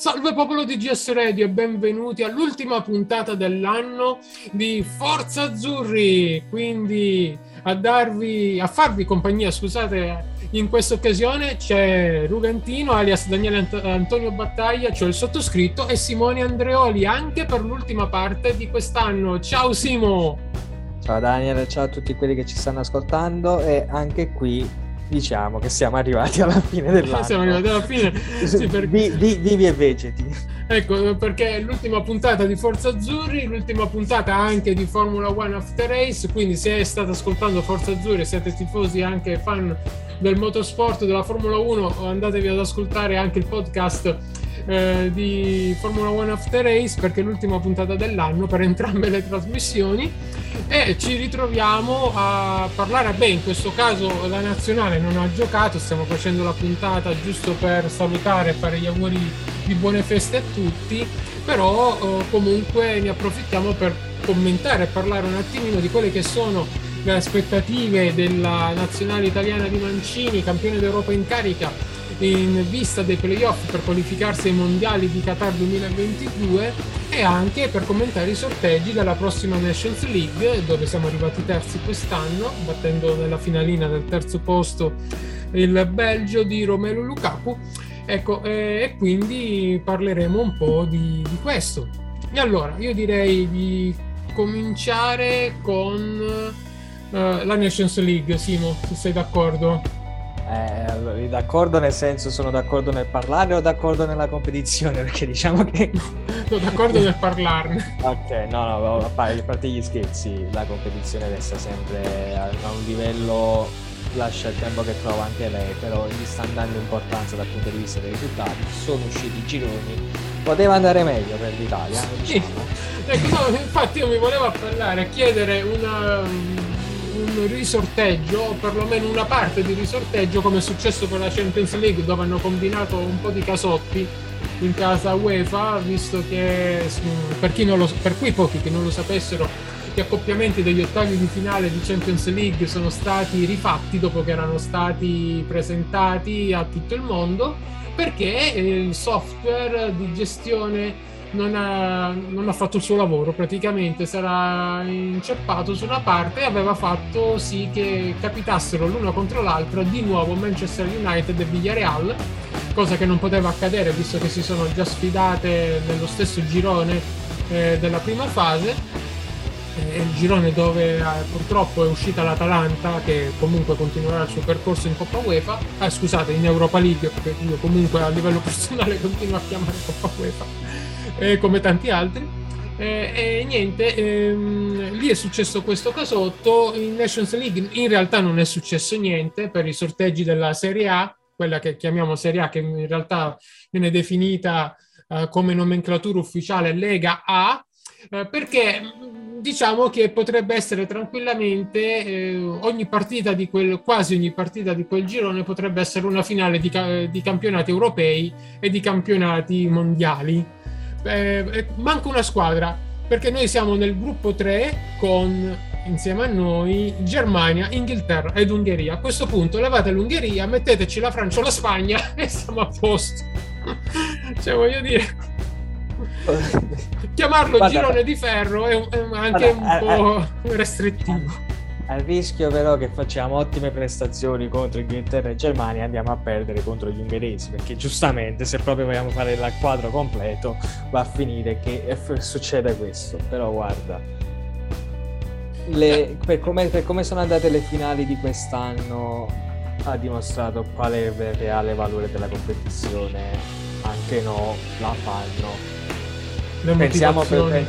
Salve popolo di GS Radio e benvenuti all'ultima puntata dell'anno di Forza Azzurri. Quindi a darvi, a farvi compagnia, scusate, in questa occasione c'è Rugantino alias Daniele Ant- Antonio Battaglia, cioè il sottoscritto, e Simone Andreoli anche per l'ultima parte di quest'anno. Ciao Simo! Ciao Daniele, ciao a tutti quelli che ci stanno ascoltando e anche qui diciamo che siamo arrivati alla fine dell'anno. siamo arrivati alla fine. Sì, perché... vi, vi, vivi e vegeti. Ecco, perché è l'ultima puntata di Forza Azzurri, l'ultima puntata anche di Formula One After Race, quindi se state ascoltando Forza Azzurri, siete tifosi anche fan del motorsport, della Formula 1, andatevi ad ascoltare anche il podcast eh, di Formula One After Race perché è l'ultima puntata dell'anno per entrambe le trasmissioni e ci ritroviamo a parlare, beh in questo caso la nazionale non ha giocato, stiamo facendo la puntata giusto per salutare e fare gli auguri di buone feste a tutti, però eh, comunque ne approfittiamo per commentare e parlare un attimino di quelle che sono le aspettative della nazionale italiana di Mancini, campione d'Europa in carica in vista dei playoff per qualificarsi ai mondiali di Qatar 2022 e anche per commentare i sorteggi della prossima Nations League dove siamo arrivati terzi quest'anno battendo nella finalina del terzo posto il Belgio di Romelu Lukaku. Ecco eh, e quindi parleremo un po' di, di questo. E allora io direi di cominciare con uh, la Nations League Simo se sei d'accordo eh, d'accordo nel senso sono d'accordo nel parlare o d'accordo nella competizione? Perché diciamo che... sono d'accordo nel parlarne. ok, no, no, a parte gli scherzi, la competizione resta sempre a un livello lascia il tempo che trova anche lei, però gli sta andando importanza dal punto di vista dei risultati, sono usciti i gironi, poteva andare meglio per l'Italia. Diciamo. Ecco, no, infatti io mi volevo appellare, chiedere una un risorteggio o perlomeno una parte di risorteggio come è successo con la Champions League dove hanno combinato un po' di casotti in casa UEFA visto che per, lo, per quei pochi che non lo sapessero gli accoppiamenti degli ottavi di finale di Champions League sono stati rifatti dopo che erano stati presentati a tutto il mondo perché il software di gestione non ha, non ha, fatto il suo lavoro, praticamente era inceppato su una parte e aveva fatto sì che capitassero l'una contro l'altra di nuovo Manchester United e Villarreal, cosa che non poteva accadere visto che si sono già sfidate nello stesso girone eh, della prima fase. È il girone dove eh, purtroppo è uscita l'Atalanta che comunque continuerà il suo percorso in Coppa UEFA, ah, scusate in Europa League perché io comunque a livello personale continuo a chiamare Coppa UEFA eh, come tanti altri. Eh, e niente, ehm, lì è successo questo casotto. In Nations League in realtà non è successo niente per i sorteggi della Serie A, quella che chiamiamo Serie A, che in realtà viene definita eh, come nomenclatura ufficiale Lega A, eh, perché diciamo che potrebbe essere tranquillamente eh, ogni partita di quel, quasi ogni partita di quel girone potrebbe essere una finale di, di campionati europei e di campionati mondiali eh, eh, manca una squadra perché noi siamo nel gruppo 3 con insieme a noi Germania, Inghilterra ed Ungheria. A questo punto levate l'Ungheria, metteteci la Francia o la Spagna e siamo a posto. cioè, voglio dire, chiamarlo Guarda, girone di ferro è, è anche Guarda, un po' eh, restrittivo al rischio però che facciamo ottime prestazioni contro Inghilterra e Germania andiamo a perdere contro gli ungheresi perché giustamente se proprio vogliamo fare il quadro completo va a finire che succede questo. Però guarda le, per, come, per, come, sono andate le finali di quest'anno ha dimostrato qual è il reale valore della competizione. Anche no la fanno. Pensiamo per,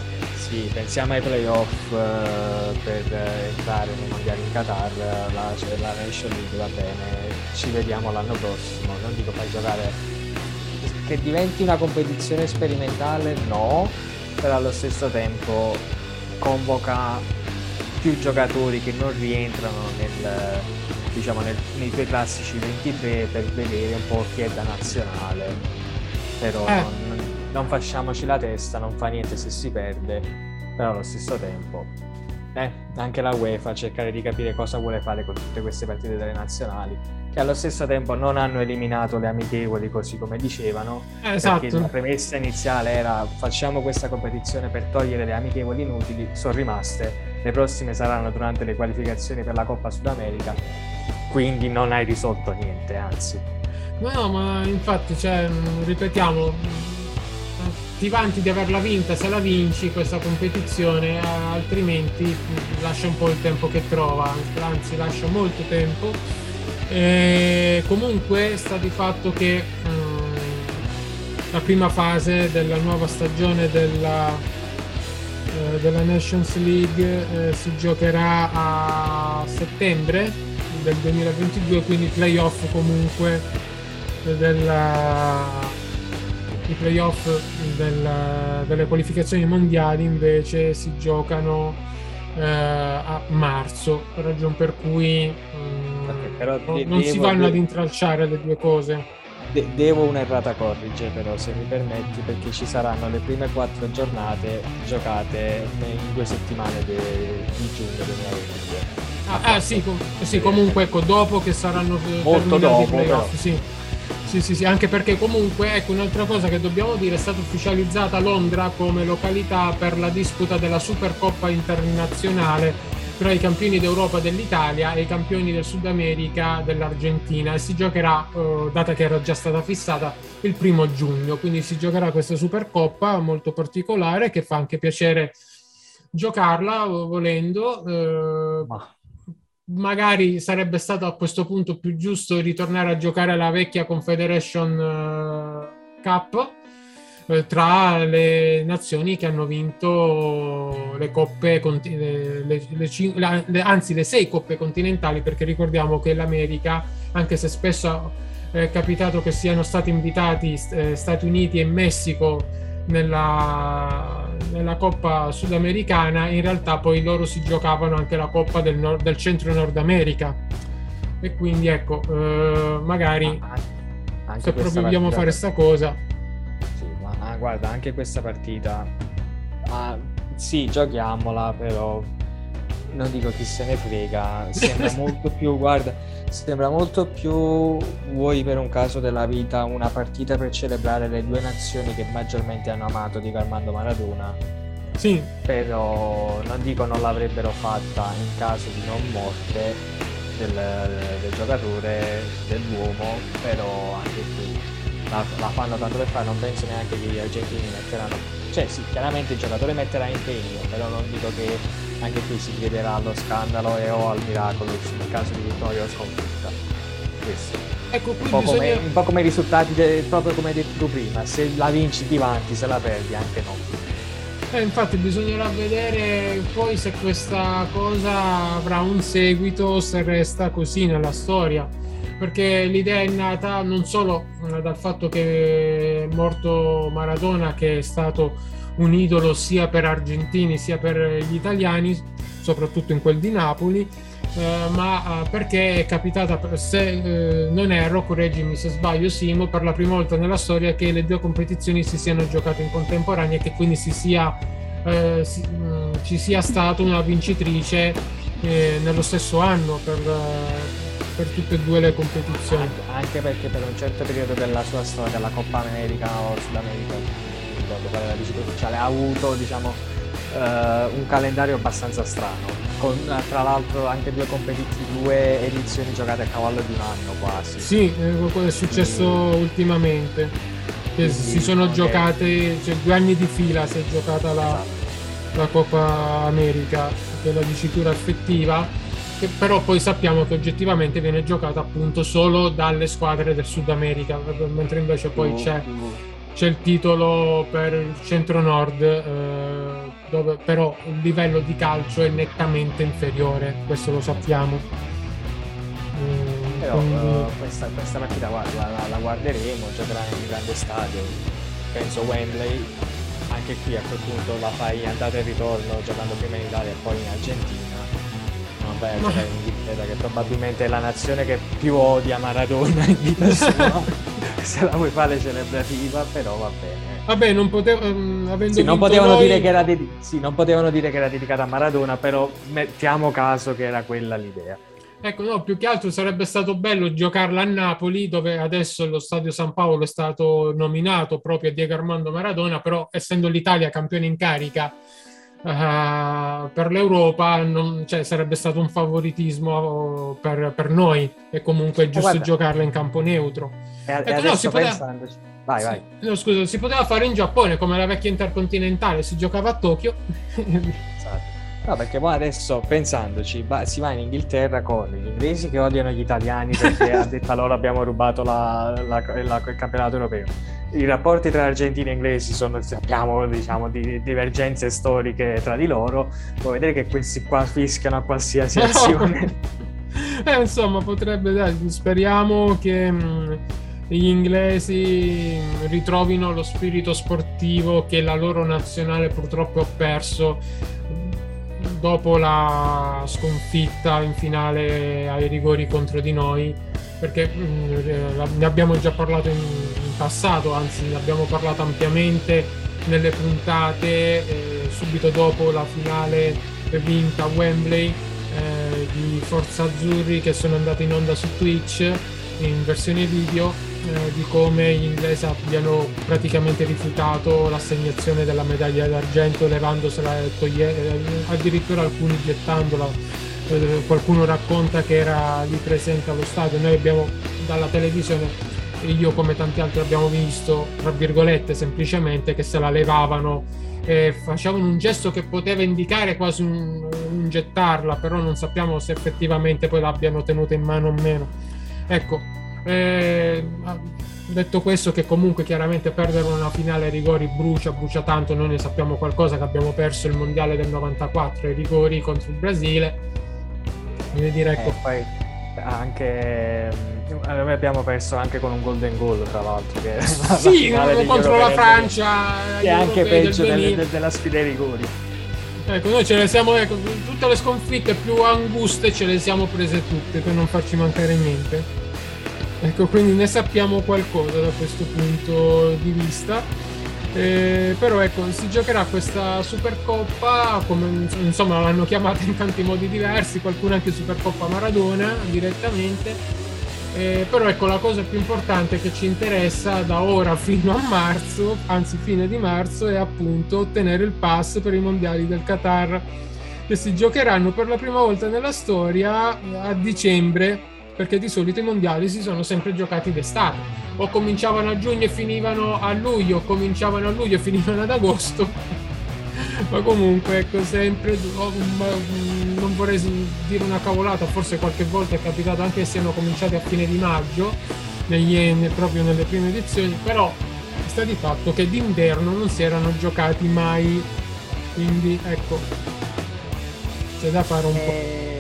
sì, pensiamo ai playoff uh, per uh, entrare nei mondiali in Qatar, la, cioè, la Nation League va bene, ci vediamo l'anno prossimo, non dico fai giocare che diventi una competizione sperimentale, no, però allo stesso tempo convoca più giocatori che non rientrano nel, diciamo, nel, nei tuoi classici 23 per vedere un po' chi è da nazionale, però eh. non, non facciamoci la testa, non fa niente se si perde, però allo stesso tempo, eh, anche la UEFA cercare di capire cosa vuole fare con tutte queste partite delle nazionali, che allo stesso tempo non hanno eliminato le amichevoli così come dicevano, esatto. perché la premessa iniziale era facciamo questa competizione per togliere le amichevoli inutili, sono rimaste, le prossime saranno durante le qualificazioni per la Coppa Sud America, quindi non hai risolto niente, anzi. No, ma infatti, cioè, ripetiamo, ti vanti di averla vinta se la vinci questa competizione, altrimenti lascia un po' il tempo che trova, anzi lascia molto tempo. E comunque sta di fatto che eh, la prima fase della nuova stagione della, eh, della Nations League eh, si giocherà a settembre del 2022, quindi playoff comunque della i playoff del, delle qualificazioni mondiali invece si giocano eh, a marzo, ragione per cui mh, mm, okay, non, si vanno ad intralciare le due cose. De- devo un'errata corrige però se mi permetti perché ci saranno le prime quattro giornate giocate in due settimane de- di giugno 2022. Ah, ah sì, com- sì, comunque ecco dopo che saranno molto dopo, i playoff, però. sì. Sì, sì, sì, anche perché comunque, ecco, un'altra cosa che dobbiamo dire, è stata ufficializzata Londra come località per la disputa della Supercoppa internazionale tra i campioni d'Europa dell'Italia e i campioni del Sud America dell'Argentina e si giocherà, eh, data che era già stata fissata, il primo giugno, quindi si giocherà questa Supercoppa molto particolare che fa anche piacere giocarla volendo. Eh, Ma magari sarebbe stato a questo punto più giusto ritornare a giocare la vecchia Confederation uh, Cup eh, tra le nazioni che hanno vinto le coppe, le, le, le, anzi le sei coppe continentali, perché ricordiamo che l'America, anche se spesso è capitato che siano stati invitati eh, Stati Uniti e Messico nella, nella Coppa Sudamericana, in realtà poi loro si giocavano anche la Coppa del, nord, del centro Nord America. E quindi ecco, eh, magari ah, se proprio vogliamo fare sta cosa. Sì, ma ah, guarda, anche questa partita, ah, sì, giochiamola, però non dico chi se ne frega, sembra molto più, guarda, sembra molto più, vuoi per un caso della vita, una partita per celebrare le due nazioni che maggiormente hanno amato di Armando Maradona. Sì. Però non dico non l'avrebbero fatta in caso di non morte del, del giocatore, dell'uomo, però anche qui la, la, fanno tanto per fare, non penso neanche che gli argentini metteranno, cioè sì, chiaramente il giocatore metterà impegno, però non dico che anche qui si chiederà allo scandalo e o al miracolo nel caso di vittoria o sconfitta. Questo. Ecco, un, po bisogna... come, un po' come i risultati, de, proprio come hai detto tu prima, se la vinci ti vanti, se la perdi anche no. Eh, infatti bisognerà vedere poi se questa cosa avrà un seguito, se resta così nella storia, perché l'idea è nata non solo eh, dal fatto che è morto Maradona, che è stato un idolo sia per argentini sia per gli italiani, soprattutto in quel di Napoli, eh, ma eh, perché è capitata, se eh, non erro, correggimi se sbaglio Simo, per la prima volta nella storia che le due competizioni si siano giocate in contemporanea e che quindi si sia, eh, si, mh, mm, ci sia stata una vincitrice eh, nello stesso anno per, per tutte e due le competizioni. Anche perché per un certo periodo della sua storia, la Coppa America o Sud America ricordo qual è la visita ufficiale, ha avuto diciamo, uh, un calendario abbastanza strano, con tra l'altro anche due competizioni, due edizioni giocate a cavallo di un anno quasi. Sì, eh, è successo mm. ultimamente, che Quindi, si sono okay. giocate, cioè due anni di fila si è giocata la, esatto. la Coppa America, che è la dicitura effettiva che però poi sappiamo che oggettivamente viene giocata appunto solo dalle squadre del Sud America, mentre invece poi c'è c'è il titolo per il centro-nord, eh, dove però il livello di calcio è nettamente inferiore, questo lo sappiamo. Mm, però quindi... uh, questa, questa, partita la, la, la guarderemo, giocherà in un grande stadio, penso Wembley, anche qui a quel punto la fai andata e ritorno giocando prima in Italia e poi in Argentina. Non vai a giocare in Inghilterra che probabilmente è la nazione che più odia Maradona in vita sua. se la vuoi fare celebrativa, però va bene. Vabbè, non, potevo, um, sì, non potevano noi... dire che era dedi- sì, non potevano dire che era dedicata a Maradona, però mettiamo caso che era quella l'idea. Ecco, no, più che altro sarebbe stato bello giocarla a Napoli, dove adesso lo Stadio San Paolo è stato nominato proprio a Diego Armando Maradona, però essendo l'Italia campione in carica uh, per l'Europa, non, cioè, sarebbe stato un favoritismo per, per noi e comunque è giusto Guarda, giocarla in campo neutro. E, ecco, e no, si poteva... Vai, vai. No, scusa, si poteva fare in Giappone come la vecchia intercontinentale, si giocava a Tokyo. esatto. No, perché poi adesso pensandoci, si va in Inghilterra con gli inglesi che odiano gli italiani perché a detta loro abbiamo rubato la, la, la, il campionato europeo. I rapporti tra argentini e inglesi sono, abbiamo diciamo, di, divergenze storiche tra di loro. Puoi vedere che questi qua fischiano a qualsiasi azione. eh, insomma, potrebbe, dai, speriamo che. Mh, mm, gli inglesi ritrovino lo spirito sportivo che la loro nazionale purtroppo ha perso dopo la sconfitta in finale ai rigori contro di noi perché mm, ne abbiamo già parlato in, passato anzi ne abbiamo parlato ampiamente nelle puntate eh, subito dopo la finale vinta a Wembley eh, di Forza Azzurri che sono andate in onda su Twitch in versione video eh, di come gli inglesi abbiano praticamente rifiutato l'assegnazione della medaglia d'argento levandosela e togliendo, eh, addirittura alcuni gettandola. Eh, qualcuno racconta che era lì presente allo stadio. Noi abbiamo dalla televisione, io come tanti altri abbiamo visto, tra virgolette, semplicemente che se la levavano e facevano un gesto che poteva indicare quasi un, un gettarla, però non sappiamo se effettivamente poi l'abbiano tenuta in mano o meno. Ecco, eh, detto questo, che comunque chiaramente perdere una finale ai rigori brucia, brucia tanto. Noi ne sappiamo qualcosa che abbiamo perso il mondiale del 94 ai rigori contro il Brasile. Quindi dire, ecco. Eh, poi anche noi abbiamo perso anche con un golden goal tra l'altro che sì, la contro la Francia che è anche peggio del del, della sfida ai rigori ecco noi ce le siamo ecco, tutte le sconfitte più anguste ce le siamo prese tutte per non farci mancare niente Ecco, quindi ne sappiamo qualcosa da questo punto di vista. Eh, però ecco, si giocherà questa Supercoppa, come insomma l'hanno chiamata in tanti modi diversi, qualcuno anche Supercoppa Maradona direttamente. Eh, però ecco, la cosa più importante che ci interessa da ora fino a marzo, anzi fine di marzo, è appunto ottenere il pass per i mondiali del Qatar che si giocheranno per la prima volta nella storia a dicembre perché di solito i mondiali si sono sempre giocati d'estate. O cominciavano a giugno e finivano a luglio o cominciavano a luglio e finivano ad agosto. Ma comunque ecco sempre oh, non vorrei dire una cavolata forse qualche volta è capitato anche che siano cominciati a fine di maggio negli, proprio nelle prime edizioni però sta di fatto che d'inverno non si erano giocati mai. Quindi ecco c'è da fare un po' eh,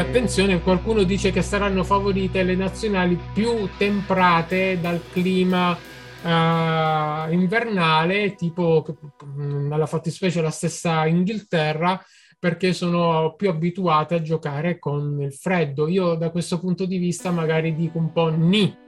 attenzione, qualcuno dice che saranno favorite le nazionali più temprate dal clima uh, invernale, tipo nella fattispecie la stessa Inghilterra, perché sono più abituate a giocare con il freddo. Io da questo punto di vista magari dico un po' ni.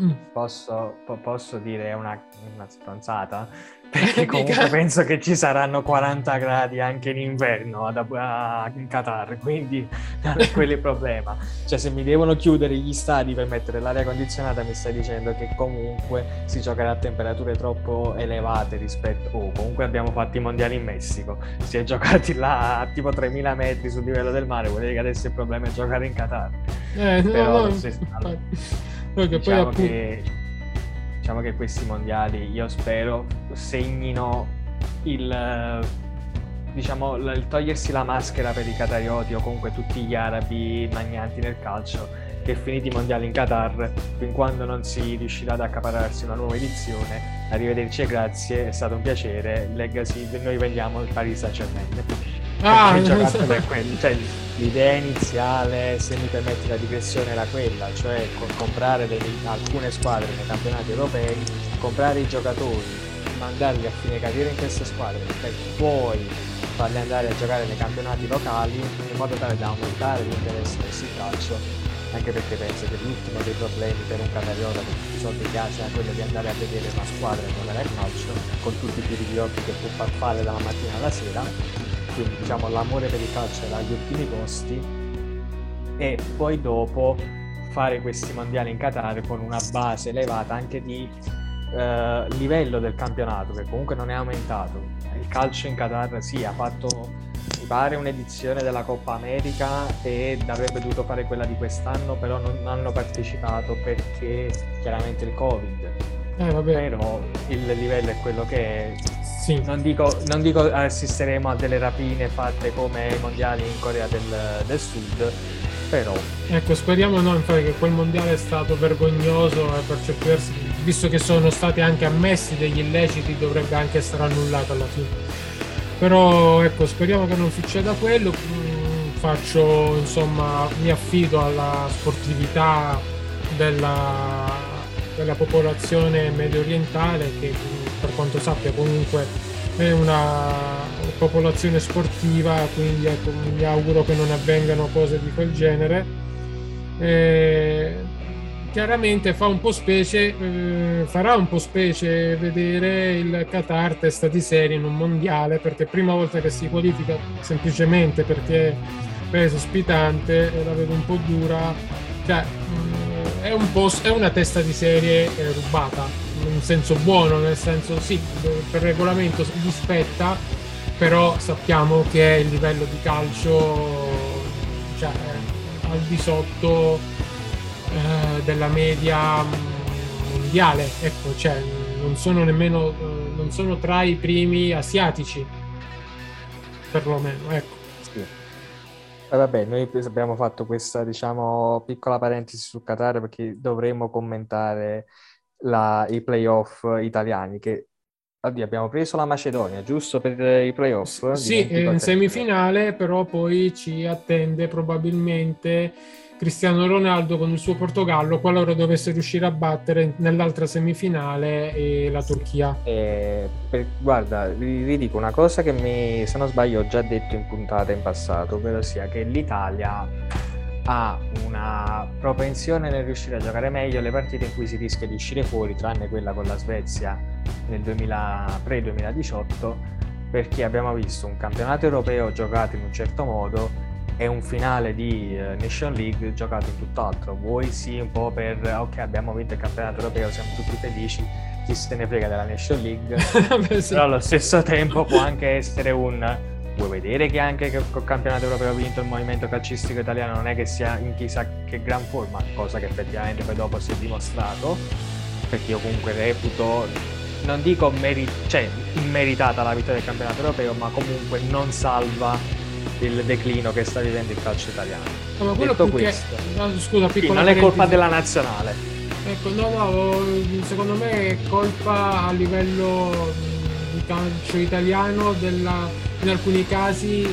Mm. Posso, po- posso, dire una, una stronzata? Perché comunque penso che ci saranno 40 gradi anche in inverno ad, a, in Qatar, quindi non è quello il problema. Cioè, se mi devono chiudere gli stadi per mettere l'aria condizionata, mi stai dicendo che comunque si giocherà a temperature troppo elevate rispetto. Oh, comunque abbiamo fatto i mondiali in Messico, si è giocati là a tipo 3000 metri sul livello del mare, vuol dire che adesso il problema è giocare in Qatar. Eh, Però no, no, si... allora, diciamo poi appunto... che diciamo che questi mondiali io spero segnino il, diciamo, il togliersi la maschera per i catarioti o comunque tutti gli arabi magnanti nel calcio che finiti i mondiali in Qatar, fin quando non si riuscirà ad accapararsi una nuova edizione, arrivederci e grazie, è stato un piacere, Legacy, noi vendiamo il Paris Saint-Germain. Ah, per quello, cioè, l'idea iniziale, se mi permetti la digressione, era quella, cioè comprare delle, alcune squadre nei campionati europei, comprare i giocatori, mandarli a fine carriera in queste squadre per poi farli andare a giocare nei campionati locali in modo tale da aumentare l'interesse del calcio anche perché penso che l'ultimo dei problemi per un catariota che tutti i soldi ha sia quello di andare a vedere una squadra e giocare al calcio con tutti i tiri di occhi che può far fare dalla mattina alla sera quindi diciamo l'amore per il calcio era agli ultimi posti e poi dopo fare questi mondiali in Qatar con una base elevata anche di eh, livello del campionato che comunque non è aumentato il calcio in Qatar sì ha fatto mi pare un'edizione della Coppa America ed avrebbe dovuto fare quella di quest'anno, però non hanno partecipato perché chiaramente il Covid. Eh, però il livello è quello che è. Sì. Non, dico, non dico assisteremo a delle rapine fatte come i mondiali in Corea del, del Sud, però... Ecco, speriamo no, infatti che quel mondiale è stato vergognoso e per certi versi, visto che sono stati anche ammessi degli illeciti, dovrebbe anche essere annullato alla fine. Però ecco speriamo che non succeda quello. Mm, faccio insomma mi affido alla sportività della, della popolazione medio orientale che per quanto sappia comunque è una popolazione sportiva quindi ecco, mi auguro che non avvengano cose di quel genere. E chiaramente fa un po' specie, eh, farà un po' specie vedere il Qatar testa di serie in un mondiale perché prima volta che si qualifica semplicemente perché è paese ospitante la vedo un po' dura, cioè mm, è, un po', è una testa di serie eh, rubata, in senso buono, nel senso sì, per regolamento gli spetta, però sappiamo che il livello di calcio cioè, al di sotto eh, della media mondiale, ecco, cioè non sono nemmeno eh, non sono tra i primi asiatici, perlomeno, ecco. Eh, vabbè, noi abbiamo fatto questa, diciamo, piccola parentesi su Qatar perché dovremmo commentare la, i playoff italiani che Oddio, abbiamo preso la Macedonia, giusto per i playoff? Sì, in semifinale, però poi ci attende probabilmente Cristiano Ronaldo con il suo Portogallo qualora dovesse riuscire a battere nell'altra semifinale la Turchia. Eh, per, guarda, vi, vi, dico una cosa che mi, se non sbaglio, ho già detto in puntata in passato, ovvero sia che l'Italia ha una propensione nel riuscire a giocare meglio le partite in cui si rischia di uscire fuori, tranne quella con la Svezia nel 2000, pre-2018, perché abbiamo visto un campionato europeo giocato in un certo modo è un finale di uh, Nation League giocato in tutt'altro. Vuoi sì un po' per ok, abbiamo vinto il campionato europeo, siamo tutti felici, chi se ne frega della Nation League, Beh, sì. però allo stesso tempo può anche essere un vuoi vedere che anche col campionato europeo vinto il movimento calcistico italiano non è che sia in chissà che gran forma, cosa che effettivamente poi dopo si è dimostrato, perché io comunque reputo non dico meri- cioè, immeritata la vittoria del campionato europeo, ma comunque non salva il declino che sta vivendo il calcio italiano. No, ma Detto questo, no, scusa, sì, non è colpa della nazionale. Ecco, no, no, secondo me è colpa a livello calcio italiano della, in alcuni casi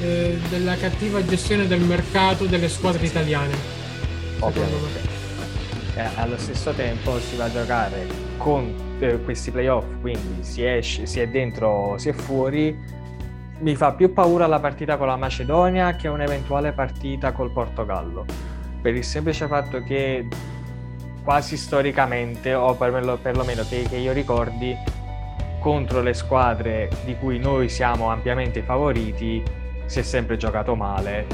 eh, della cattiva gestione del mercato delle squadre italiane. Ovviamente. Eh, allo stesso tempo si va a giocare con eh, questi playoff, quindi si, esce, si è dentro, si è fuori mi fa più paura la partita con la Macedonia che un'eventuale partita col Portogallo, per il semplice fatto che quasi storicamente, o perlomeno, che, che io ricordi, contro le squadre di cui noi siamo ampiamente favoriti si è sempre giocato male.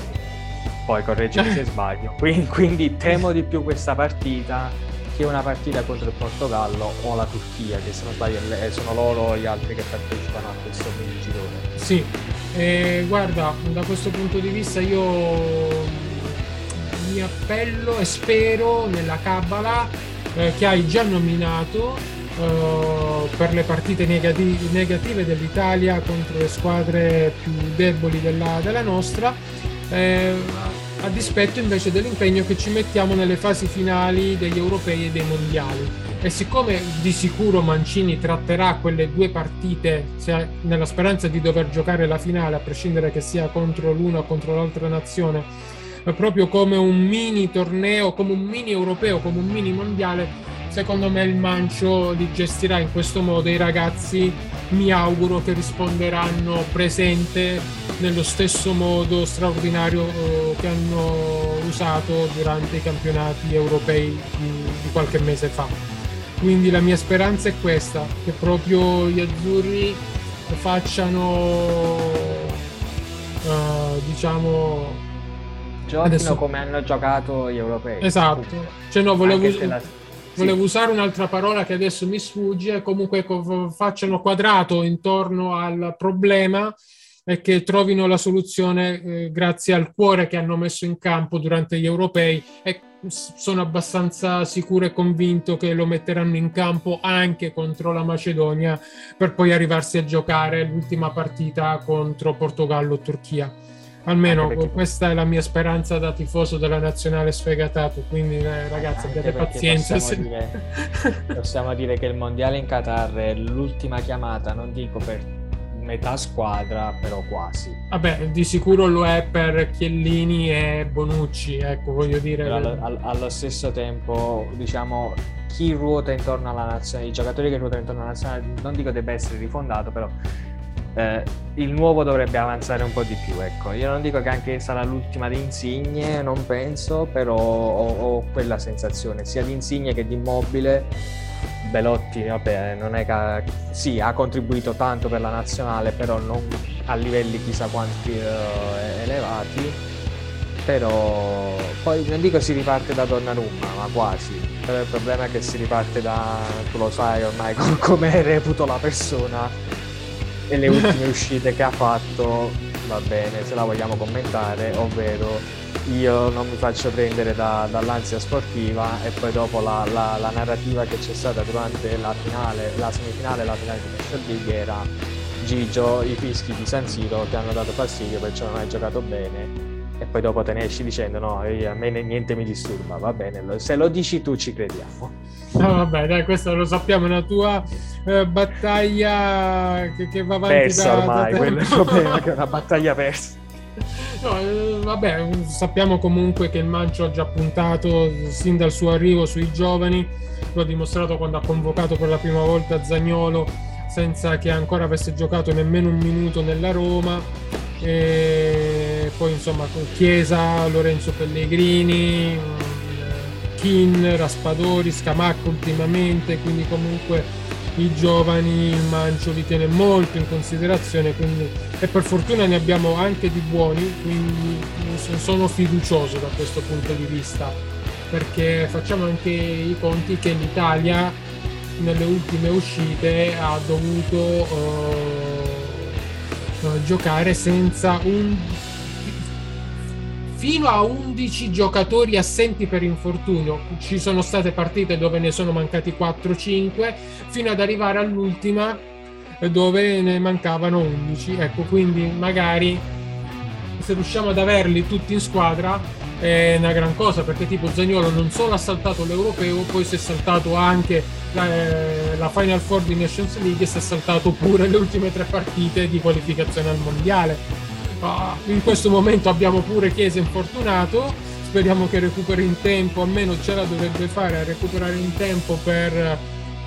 Poi correggimi se sbaglio. Quindi, quindi temo di più questa partita che una partita contro il Portogallo o la Turchia, che se non sbaglio sono loro gli altri che partecipano a questo mini girone. Sì, eh, guarda, da questo punto di vista io mi appello e spero nella Kabbalah eh, che hai già nominato eh, per le partite negati- negative dell'Italia contro le squadre più deboli della, della nostra. Eh, a dispetto invece dell'impegno che ci mettiamo nelle fasi finali degli europei e dei mondiali. E siccome di sicuro Mancini tratterà quelle due partite nella speranza di dover giocare la finale, a prescindere che sia contro l'una o contro l'altra nazione, proprio come un mini torneo, come un mini europeo, come un mini mondiale, secondo me il Mancio li gestirà in questo modo. I ragazzi mi auguro che risponderanno presente nello stesso modo straordinario eh, che hanno usato durante i campionati europei di, qualche mese fa. Quindi la mia speranza è questa, che proprio gli azzurri facciano uh, diciamo giocano adesso... come hanno giocato gli europei. Esatto. Cioè no, volevo, la... volevo usare un'altra parola che adesso mi sfugge, comunque facciano quadrato intorno al problema e che trovino la soluzione eh, grazie al cuore che hanno messo in campo durante gli europei e sono abbastanza sicuro e convinto che lo metteranno in campo anche contro la Macedonia per poi arrivarsi a giocare l'ultima partita contro Portogallo o Turchia. Almeno perché... questa è la mia speranza da tifoso della nazionale sfegatato. Quindi, eh, ragazzi, abbiate pazienza. Possiamo, dire, possiamo dire che il mondiale in Qatar è l'ultima chiamata, non dico per metà squadra, però quasi. Vabbè, di sicuro lo è per Chiellini e Bonucci, ecco, voglio dire. Allo, allo, stesso tempo, diciamo, chi ruota intorno alla nazionale, i giocatori che ruotano intorno alla nazionale, non dico debba essere rifondato, però eh, il nuovo dovrebbe avanzare un po' di più, ecco. Io non dico che anche sarà l'ultima di Insigne, non penso, però ho, ho quella sensazione, sia di Insigne che di Immobile Belotti, vabbè, non è che sì, ha contribuito tanto per la nazionale, però non a livelli chissà quanti uh, elevati. Però poi non dico si riparte da Donnarumma, ma quasi. Però il problema è che si riparte da, tu lo sai ormai come reputo la persona e le ultime uscite che ha fatto, va bene, se la vogliamo commentare, ovvero io non mi faccio prendere da, dall'ansia sportiva e poi dopo la, la, la, narrativa che c'è stata durante la finale, la semifinale e la finale di National League era Gigio, i fischi di San Siro ti hanno dato fastidio perciò non hai giocato bene e poi dopo te ne esci dicendo no, a me niente mi disturba, va bene, se lo dici tu ci crediamo. No, vabbè, dai, questo lo sappiamo, è una tua eh, battaglia che, che, va avanti persa da, ormai, da quello è il problema, che è una battaglia persa. No, eh, vabbè, sappiamo comunque che il Mancio ha già puntato sin dal suo arrivo sui giovani, lo ha dimostrato quando ha convocato per la prima volta Zagnolo senza che ancora avesse giocato nemmeno un minuto nella Roma. E poi insomma con Chiesa, Lorenzo Pellegrini, Kin, Raspadori, Scamacco ultimamente, quindi comunque i giovani il Mancio li tiene molto in considerazione quindi, e per fortuna ne abbiamo anche di buoni quindi sono fiducioso da questo punto di vista perché facciamo anche i conti che l'Italia nelle ultime uscite ha dovuto uh, giocare senza un fino a 11 giocatori assenti per infortunio. Ci sono state partite dove ne sono mancati 4-5, fino ad arrivare all'ultima dove ne mancavano 11. Ecco, quindi magari se riusciamo ad averli tutti in squadra è una gran cosa perché tipo Zagnolo non solo ha saltato l'europeo, poi si è saltato anche la, eh, la Final Four di Nations League e si è saltato pure le ultime tre partite di qualificazione al mondiale in questo momento abbiamo pure Chiesa infortunato. Speriamo che recuperi in tempo almeno ce la dovrebbe fare a recuperare in tempo per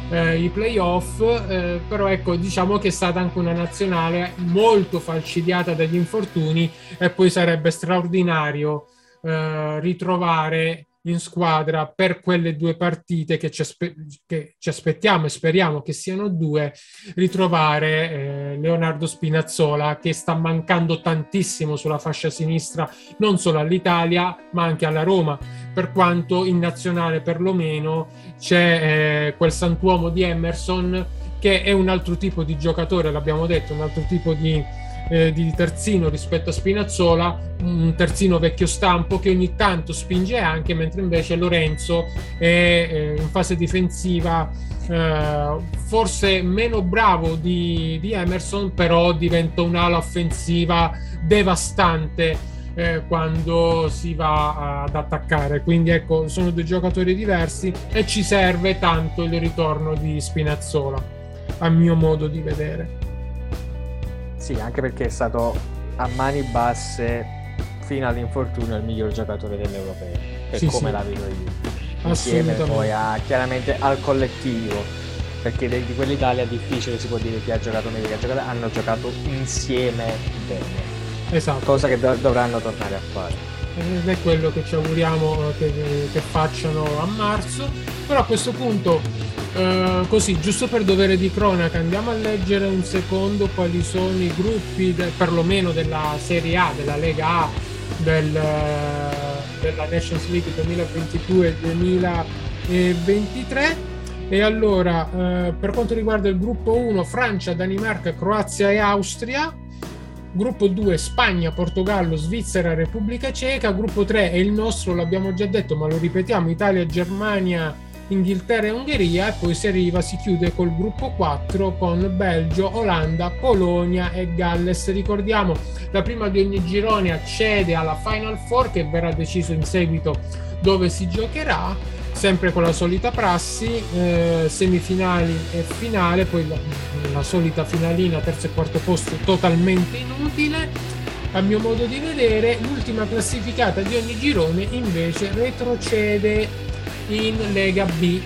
eh, i playoff. Eh, però ecco diciamo che è stata anche una nazionale molto falcidiata dagli infortuni e poi sarebbe straordinario eh, ritrovare in squadra per quelle due partite che ci, aspe- che ci aspettiamo e speriamo che siano due, ritrovare eh, Leonardo Spinazzola che sta mancando tantissimo sulla fascia sinistra, non solo all'Italia ma anche alla Roma, per quanto in nazionale perlomeno c'è eh, quel santuomo di Emerson che è un altro tipo di giocatore, l'abbiamo detto, un altro tipo di eh, di terzino rispetto a Spinazzola, un terzino vecchio stampo che ogni tanto spinge anche, mentre invece Lorenzo è eh, in fase difensiva eh, forse meno bravo di, di, Emerson, però diventa un'ala offensiva devastante. Eh, quando si va ad attaccare quindi ecco sono due giocatori diversi e ci serve tanto il ritorno di Spinazzola a mio modo di vedere sì, anche perché è stato a mani basse fino all'infortunio il miglior giocatore dell'Europeo, per sì, come sì. la vedo io. Insieme poi a, chiaramente al collettivo. perché di, di quell'Italia difficile si può dire chi ha giocato meglio, chi ha giocato, hanno giocato insieme bene. Esatto. Cosa che do- dovranno tornare a fare. Ed è quello che ci auguriamo che, che facciano a marzo. Però a questo punto, eh, così, giusto per dovere di cronaca, andiamo a leggere un secondo quali sono i gruppi, de, perlomeno della Serie A, della Lega A, del, della Nations League 2022-2023 e allora, eh, per quanto riguarda il gruppo 1, Francia, Danimarca, Croazia e Austria. Gruppo 2, Spagna, Portogallo, Svizzera, Repubblica Ceca. Gruppo 3 è il nostro, l'abbiamo già detto, ma lo ripetiamo, Italia, Germania, Inghilterra e Ungheria. E poi si arriva, si chiude col gruppo 4 con Belgio, Olanda, Polonia e Galles. Ricordiamo, la prima di ogni girone accede alla Final Four che verrà deciso in seguito dove si giocherà sempre con la solita prassi, eh, semifinali e finale, poi la, la, solita finalina, terzo e quarto posto totalmente inutile. A mio modo di vedere, l'ultima classificata di ogni girone invece retrocede in Lega B.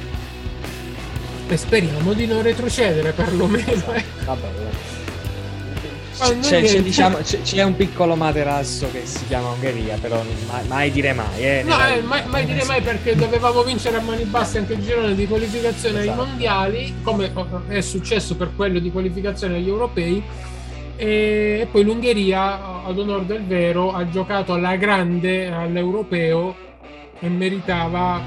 E speriamo di non retrocedere perlomeno. Vabbè, vabbè c'è, c'è, diciamo, c'è, c'è, un piccolo materasso che si chiama Ungheria, però mai, mai dire mai. Eh, no, eh, mai, mai, dire mai perché dovevamo vincere a mani basse anche il girone di qualificazione esatto. ai mondiali, come è successo per quello di qualificazione agli europei. E poi l'Ungheria, ad onore del vero, ha giocato alla grande all'europeo e meritava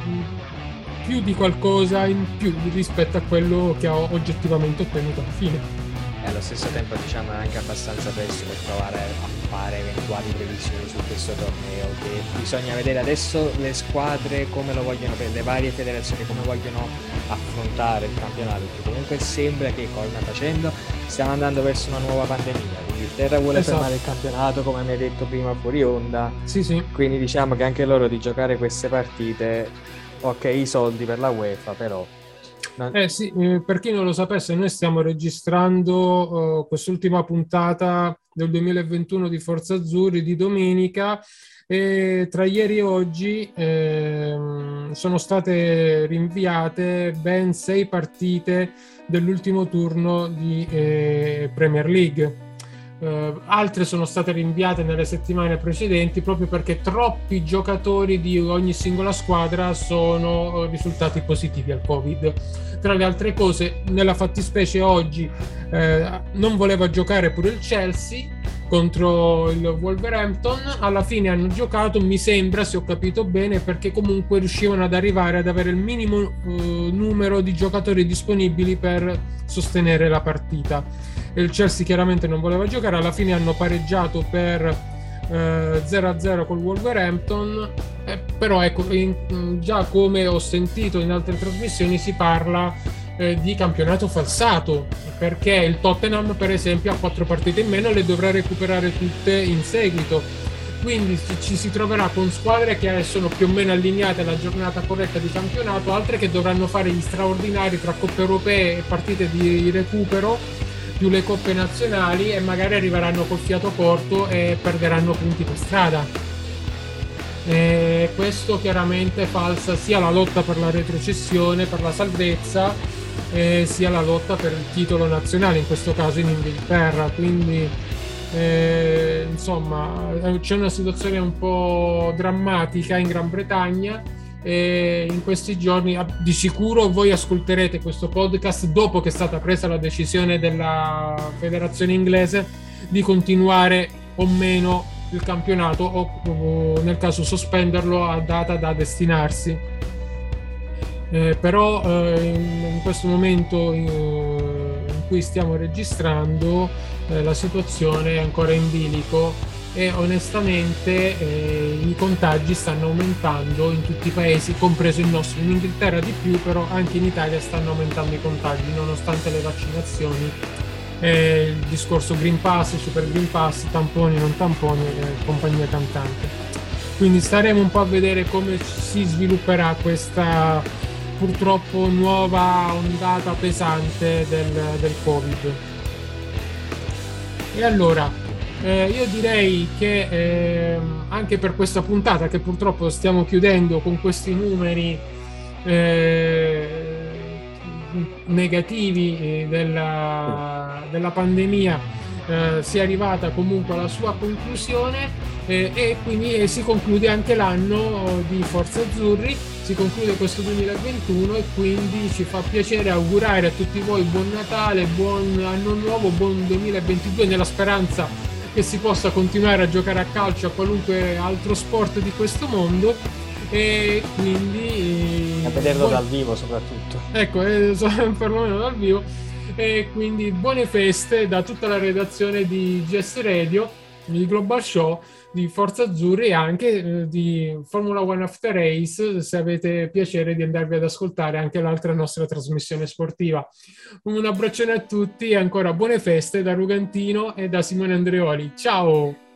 più di qualcosa in più rispetto a quello che ha oggettivamente ottenuto alla fine. E allo stesso tempo diciamo è anche abbastanza presto per provare a fare eventuali previsioni su questo torneo che bisogna vedere adesso le squadre come lo vogliono le varie federazioni come vogliono affrontare il campionato perché comunque sembra che come facendo? Stiamo andando verso una nuova pandemia l'Inghilterra vuole esatto. fermare il campionato come mi hai detto prima fuori onda sì, sì. quindi diciamo che anche loro di giocare queste partite ok i soldi per la UEFA però eh sì, eh, per chi non lo sapesse, noi stiamo registrando uh, quest'ultima puntata del 2021 di Forza Azzurri di domenica e tra ieri e oggi eh, sono state rinviate ben sei partite dell'ultimo turno di eh, Premier League. Uh, altre sono state rinviate nelle settimane precedenti proprio perché troppi giocatori di ogni singola squadra sono uh, risultati positivi al Covid. Tra le altre cose, nella fattispecie oggi uh, non voleva giocare pure il Chelsea contro il Wolverhampton. Alla fine hanno giocato, mi sembra, se ho capito bene, perché comunque riuscivano ad arrivare ad avere il minimo numero di giocatori disponibili per sostenere la partita il Chelsea chiaramente non voleva giocare, alla fine hanno pareggiato per eh, 0-0 col Wolverhampton, eh, però ecco, in, già come ho sentito in altre trasmissioni si parla eh, di campionato falsato, perché il Tottenham per esempio ha quattro partite in meno e le dovrà recuperare tutte in seguito. Quindi ci si troverà con squadre che sono più o meno allineate alla giornata corretta di campionato, altre che dovranno fare gli straordinari tra coppe europee e partite di recupero più le coppe nazionali e magari arriveranno col fiato corto e perderanno punti per strada. E questo chiaramente falsa sia la lotta per la retrocessione, per la salvezza, eh, sia la lotta per il titolo nazionale, in questo caso in Inghilterra. Quindi eh, insomma c'è una situazione un po' drammatica in Gran Bretagna e in questi giorni di sicuro voi ascolterete questo podcast dopo che è stata presa la decisione della federazione inglese di continuare o meno il campionato o, o nel caso sospenderlo a data da destinarsi. Eh, però eh, in, questo momento in, in cui stiamo registrando eh, la situazione è ancora in bilico e onestamente eh, i contagi stanno aumentando in tutti i paesi, compreso il nostro. In Inghilterra di più, però anche in Italia stanno aumentando i contagi nonostante le vaccinazioni. Eh, il discorso Green Pass, Super Green Pass, tamponi, non tamponi, eh, compagnia cantante. Quindi staremo un po' a vedere come si svilupperà questa purtroppo nuova ondata pesante del, del Covid. E allora, eh, io direi che eh, anche per questa puntata, che purtroppo stiamo chiudendo con questi numeri eh, negativi eh, della, della pandemia eh, sia arrivata comunque alla sua conclusione eh, e quindi si conclude anche l'anno di Forza Azzurri, si conclude questo 2021 e quindi ci fa piacere augurare a tutti voi buon Natale, buon anno nuovo, buon 2022 nella speranza che si possa continuare a giocare a calcio a qualunque altro sport di questo mondo e quindi a vederlo buon... dal vivo soprattutto. Ecco eh, perlomeno dal vivo e quindi buone feste da tutta la redazione di GS Radio di Global Show di Forza Azzurri e anche eh, di Formula One After Race se avete piacere di andarvi ad ascoltare anche l'altra nostra trasmissione sportiva. Un abbraccione a tutti e ancora buone feste da Rugantino e da Simone Andreoli. Ciao!